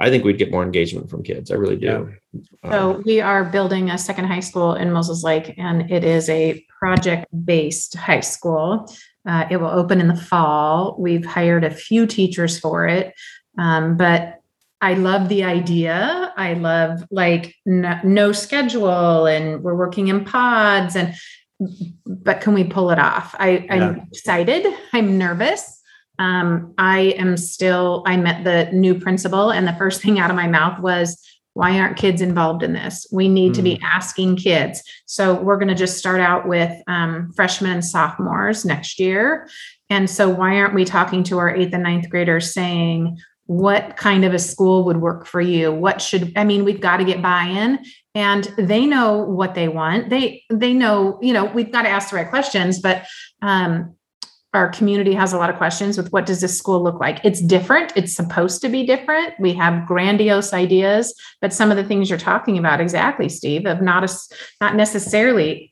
I think we'd get more engagement from kids. I really do. Yeah. So um, we are building a second high school in Moses Lake, and it is a project-based high school. Uh, it will open in the fall. We've hired a few teachers for it, um, but I love the idea. I love like no, no, schedule and we're working in pods and but can we pull it off? I, I'm excited. I'm nervous. Um, I am still, I met the new principal, and the first thing out of my mouth was, why aren't kids involved in this? We need mm. to be mm. asking kids. So we're going to just start out with um, freshmen and sophomores next year. And so why aren't we talking to our eighth and ninth graders saying, what kind of a school would work for you? What should i mean we've got to get buy-in and they know what they want. They they know you know we've got to ask the right questions but um our community has a lot of questions with what does this school look like? It's different. It's supposed to be different. We have grandiose ideas but some of the things you're talking about exactly steve of not a not necessarily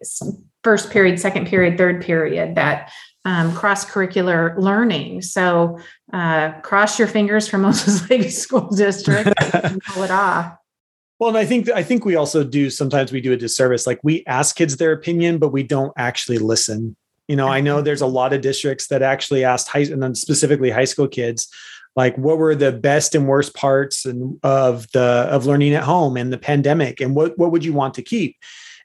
first period second period third period that um, cross curricular learning. So uh, cross your fingers for (laughs) Moses Lake School District and pull it off. Well, and I think I think we also do sometimes we do a disservice. Like we ask kids their opinion, but we don't actually listen. You know, I know there's a lot of districts that actually asked high and then specifically high school kids, like what were the best and worst parts and of the of learning at home and the pandemic, and what what would you want to keep?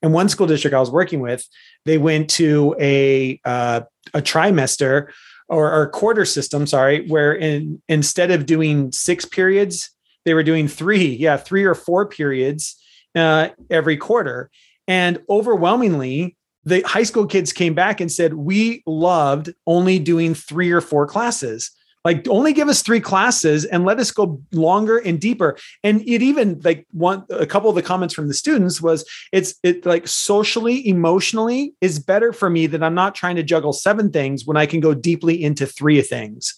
And one school district I was working with, they went to a uh, a trimester or, or quarter system, sorry, where in instead of doing six periods, they were doing three, yeah, three or four periods uh, every quarter. And overwhelmingly, the high school kids came back and said, We loved only doing three or four classes like only give us three classes and let us go longer and deeper. And it even like one a couple of the comments from the students was it's it like socially emotionally is better for me that i'm not trying to juggle seven things when i can go deeply into three things.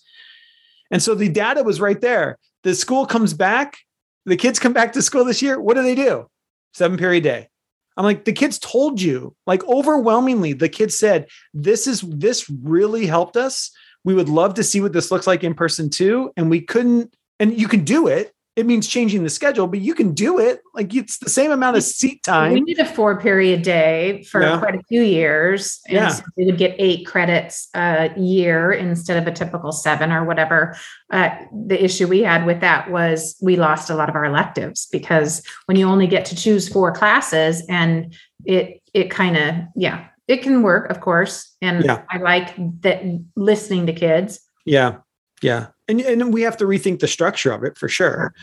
And so the data was right there. The school comes back the kids come back to school this year what do they do? Seven period day. I'm like, the kids told you, like overwhelmingly, the kids said, this is this really helped us we would love to see what this looks like in person too. And we couldn't, and you can do it. It means changing the schedule, but you can do it. Like it's the same amount of seat time. We did a four period day for yeah. quite a few years. And yeah. So we would get eight credits a year instead of a typical seven or whatever. Uh, the issue we had with that was we lost a lot of our electives because when you only get to choose four classes and it, it kind of, yeah, it can work, of course. And yeah. I like that listening to kids. Yeah. Yeah. And, and we have to rethink the structure of it for sure,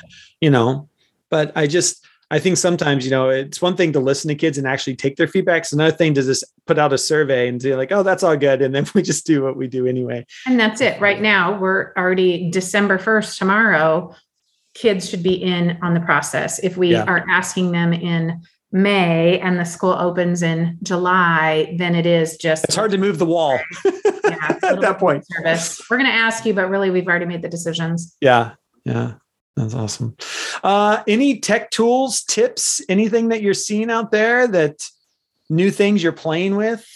you know, but I just, I think sometimes, you know, it's one thing to listen to kids and actually take their feedback. It's another thing to just put out a survey and say like, oh, that's all good. And then (laughs) we just do what we do anyway. And that's it. Right now, we're already December 1st tomorrow. Kids should be in on the process. If we yeah. are asking them in May and the school opens in July, then it is just it's hard to move the wall (laughs) yeah, (laughs) at that point. Service. We're going to ask you, but really, we've already made the decisions. Yeah, yeah. That's awesome. Uh, any tech tools, tips, anything that you're seeing out there that new things you're playing with?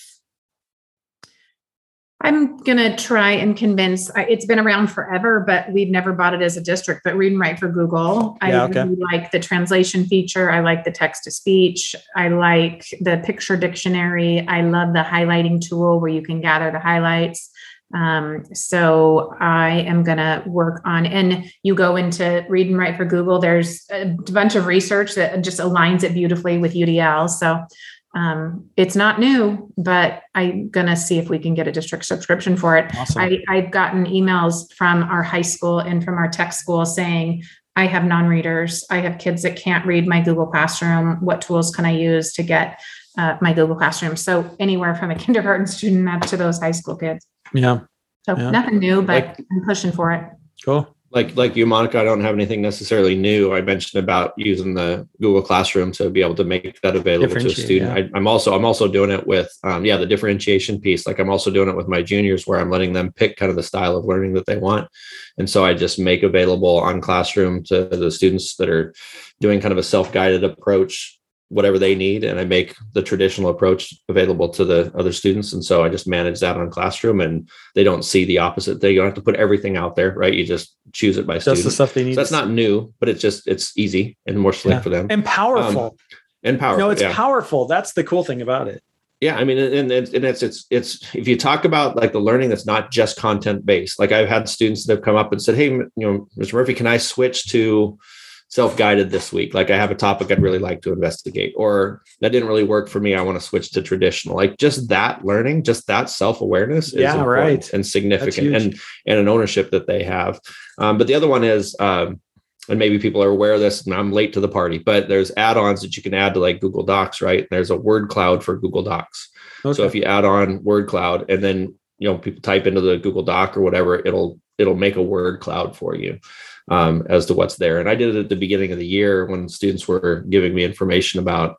I'm going to try and convince it's been around forever, but we've never bought it as a district. But read and write for Google. Yeah, I okay. really like the translation feature. I like the text to speech. I like the picture dictionary. I love the highlighting tool where you can gather the highlights. Um, so I am going to work on, and you go into read and write for Google. There's a bunch of research that just aligns it beautifully with UDL. So um, it's not new, but I'm gonna see if we can get a district subscription for it. Awesome. I, I've gotten emails from our high school and from our tech school saying, I have non-readers. I have kids that can't read my Google Classroom. What tools can I use to get uh, my Google Classroom? So anywhere from a (laughs) kindergarten student up to those high school kids. yeah. So Yeah. nothing new, but Like- I'm pushing for it. Cool. Like like you monica i don't have anything necessarily new. I mentioned about using the google classroom to be able to make that available to a student. yeah. I, i'm also i'm also doing it with um, yeah the differentiation piece. Like i'm also doing it with my juniors where i'm letting them pick kind of the style of learning that they want. And so i just make available on classroom to the students that are doing kind of a self-guided approach whatever they need and i make the traditional approach available to the other students and so i just manage that on classroom and they don't see the opposite they don't have to put everything out there right you just choose it by Just the stuff they need. so that's not new but it's just it's easy and more slick Yeah. for them and powerful. Um, and powerful no, it's yeah. powerful. That's the cool thing about it. yeah i mean and, and, and it's it's it's if you talk about like the learning that's not just content based like i've had students that have come up and said hey you know mr murphy can i switch to self-guided this week. Like i have a topic i'd really like to investigate or that didn't really work for me i want to switch to traditional. Like just that learning just that self-awareness is Yeah, right. and significant and and an ownership that they have. Um, but the other one is um, and maybe people are aware of this and i'm late to the party but there's add-ons that you can add to like google docs right? There's a word cloud for google docs. So if you add on word cloud and then you know people type into the google doc or whatever it'll it'll make a word cloud for you um, as to what's there and i did it at the beginning of the year when students were giving me information about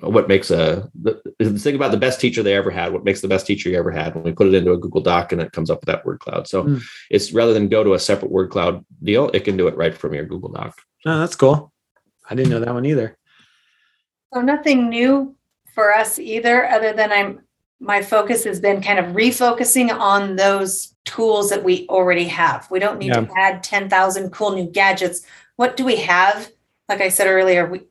what makes a the, the thing about the best teacher they ever had what makes the best teacher you ever had when we put it into a google doc and it comes up with that word cloud so Mm. it's rather than go to a separate word cloud deal it can do it right from your google doc oh, that's cool. I didn't know that one either. So nothing new for us either, other than I'm my focus has been kind of refocusing on those tools that we already have. We don't need to add 10,000 cool new gadgets. What do we have? Like I said earlier, we,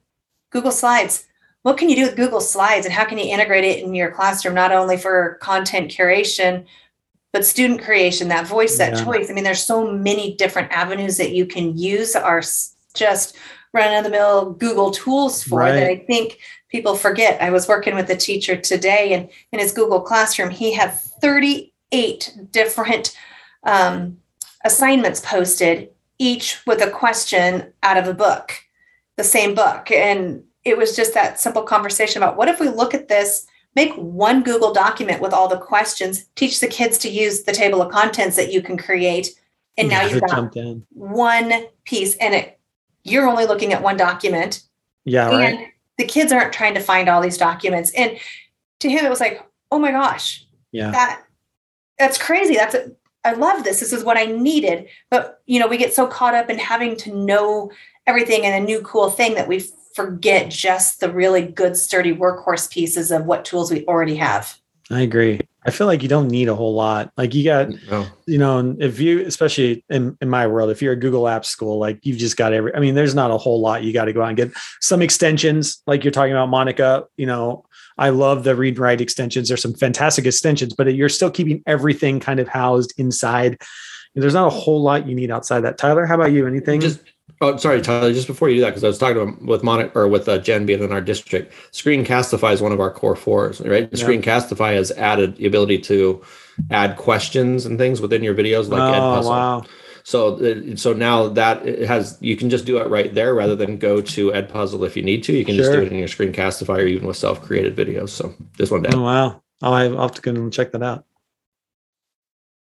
Google Slides. What can you do with Google Slides and how can you integrate it in your classroom, not only for content curation, but student creation, that voice, that Yeah. choice? I mean, there's so many different avenues that you can use are just run of the mill Google tools for that I think people forget. I was working with a teacher today, and in his Google Classroom, he had 38 different um, assignments posted, each with a question out of a book, the same book. And it was just that simple conversation about what if we look at this, make one Google document with all the questions, teach the kids to use the table of contents that you can create. And now you've got one piece, and it, you're only looking at one document Yeah, right. The kids aren't trying to find all these documents. And to him it was like oh my gosh Yeah. that that's crazy. That's a, i love this. This is what i needed. But you know we get so caught up in having to know everything and a new cool thing that we forget just the really good sturdy workhorse pieces of what tools we already have. I agree. I feel like you don't need a whole lot. Like you got, no. you know, if you, especially in, in my world, if you're a Google Apps school, like you've just got every, I mean, there's not a whole lot you got to go out and get some extensions, like you're talking about, Monica. You know, I love the read and write extensions. There's some fantastic extensions, but you're still keeping everything kind of housed inside. There's not a whole lot you need outside that. Tyler, how about you? Anything? Just oh, sorry, Tyler. Just before you do that, because I was talking with Monica or with uh, Jen being in our district, Screencastify is one of our core fours, right? Yeah. Screencastify has added the ability to add questions and things within your videos, like Ed oh, Puzzle. wow. So, uh, so now that it has, you can just do it right there rather than go to Ed Puzzle if you need to. You can just do it in your Screencastify or even with self-created videos. So, just one day. Oh, wow. I'll I'll have to go and check that out.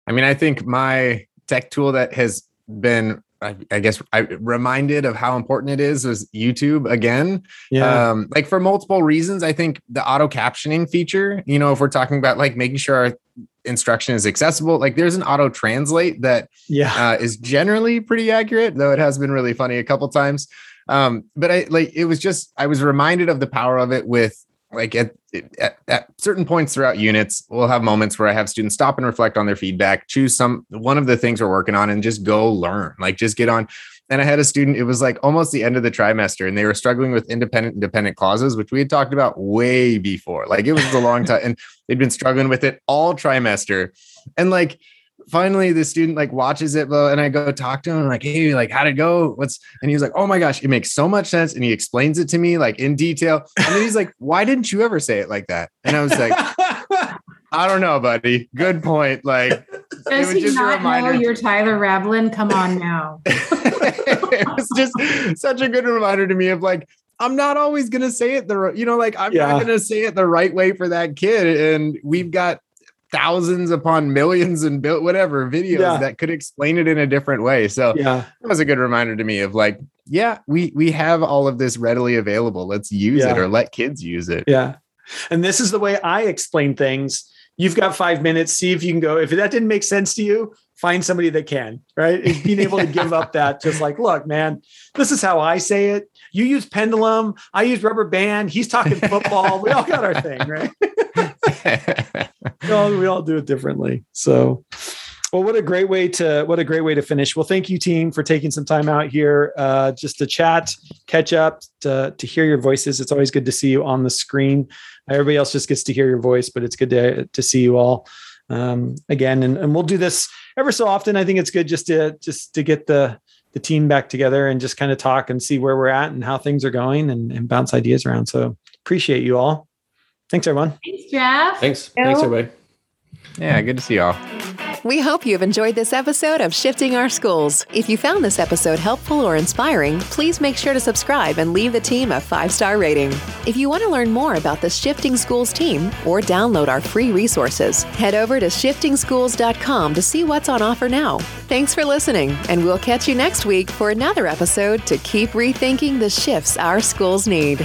I mean, I think my tech tool that has been, I, I guess, I reminded of how important it is is YouTube again. Yeah. Um, like for multiple reasons. I think the auto captioning feature, you know, if we're talking about like making sure our instruction is accessible. Like there's an auto translate that yeah uh, is generally pretty accurate, though it has been really funny a couple times. Um, but I like it was just I was reminded of the power of it with like at, at, at certain points throughout units, we'll have moments where I have students stop and reflect on their feedback, choose some one of the things we're working on, and just go learn. Like just get on. And I had a student, it was like almost the end of the trimester, and they were struggling with independent and dependent clauses, which we had talked about way before. Like it was a long (laughs) time, and they'd been struggling with it all trimester. And like finally the student like watches it and I go talk to him like hey like how'd it go? What's and he's like oh my gosh it makes so much sense and he explains it to me like in detail. And then he's like why didn't you ever say it like that? And I was like (laughs) I don't know buddy. Good point. Like does he not know you're Tyler Rablin come on now. (laughs) It was just such a good reminder to me of like I'm not always going to say it the you know like I'm yeah. not going to say it the right way for that kid and we've got thousands upon millions and built whatever videos yeah. that could explain it in a different way. So yeah, that was a good reminder to me of like, yeah, we we have all of this readily available. Let's use yeah. it or let kids use it. Yeah. And this is the way I explain things. You've got five minutes. See if you can go. If that didn't make sense to you, find somebody that can, right? being able to give up that, just like, look, man, this is how I say it. You use pendulum. I use rubber band. He's talking football. we all got our thing, right? (laughs) (laughs) we, all, we all do it differently. So, well, what a great way to what a great way to finish. Well, thank you, team, for taking some time out here uh, just to chat, catch up, to to hear your voices. It's always good to see you on the screen. Everybody else just gets to hear your voice, but it's good to to see you all um, again. And, and we'll do this ever so often. I think it's good just to just to get the the team back together and just kind of talk and see where we're at and how things are going and, and bounce ideas around. So appreciate you all. Thanks, everyone. Thanks, Jeff. Thanks. Thanks, everybody. Yeah, good to see y'all. We hope you've enjoyed this episode of Shifting Our Schools. If you found this episode helpful or inspiring, please make sure to subscribe and leave the team a five star rating. If you want to learn more about the Shifting Schools team or download our free resources, head over to shiftingschools.com to see what's on offer now. Thanks for listening, and we'll catch you next week for another episode to keep rethinking the shifts our schools need.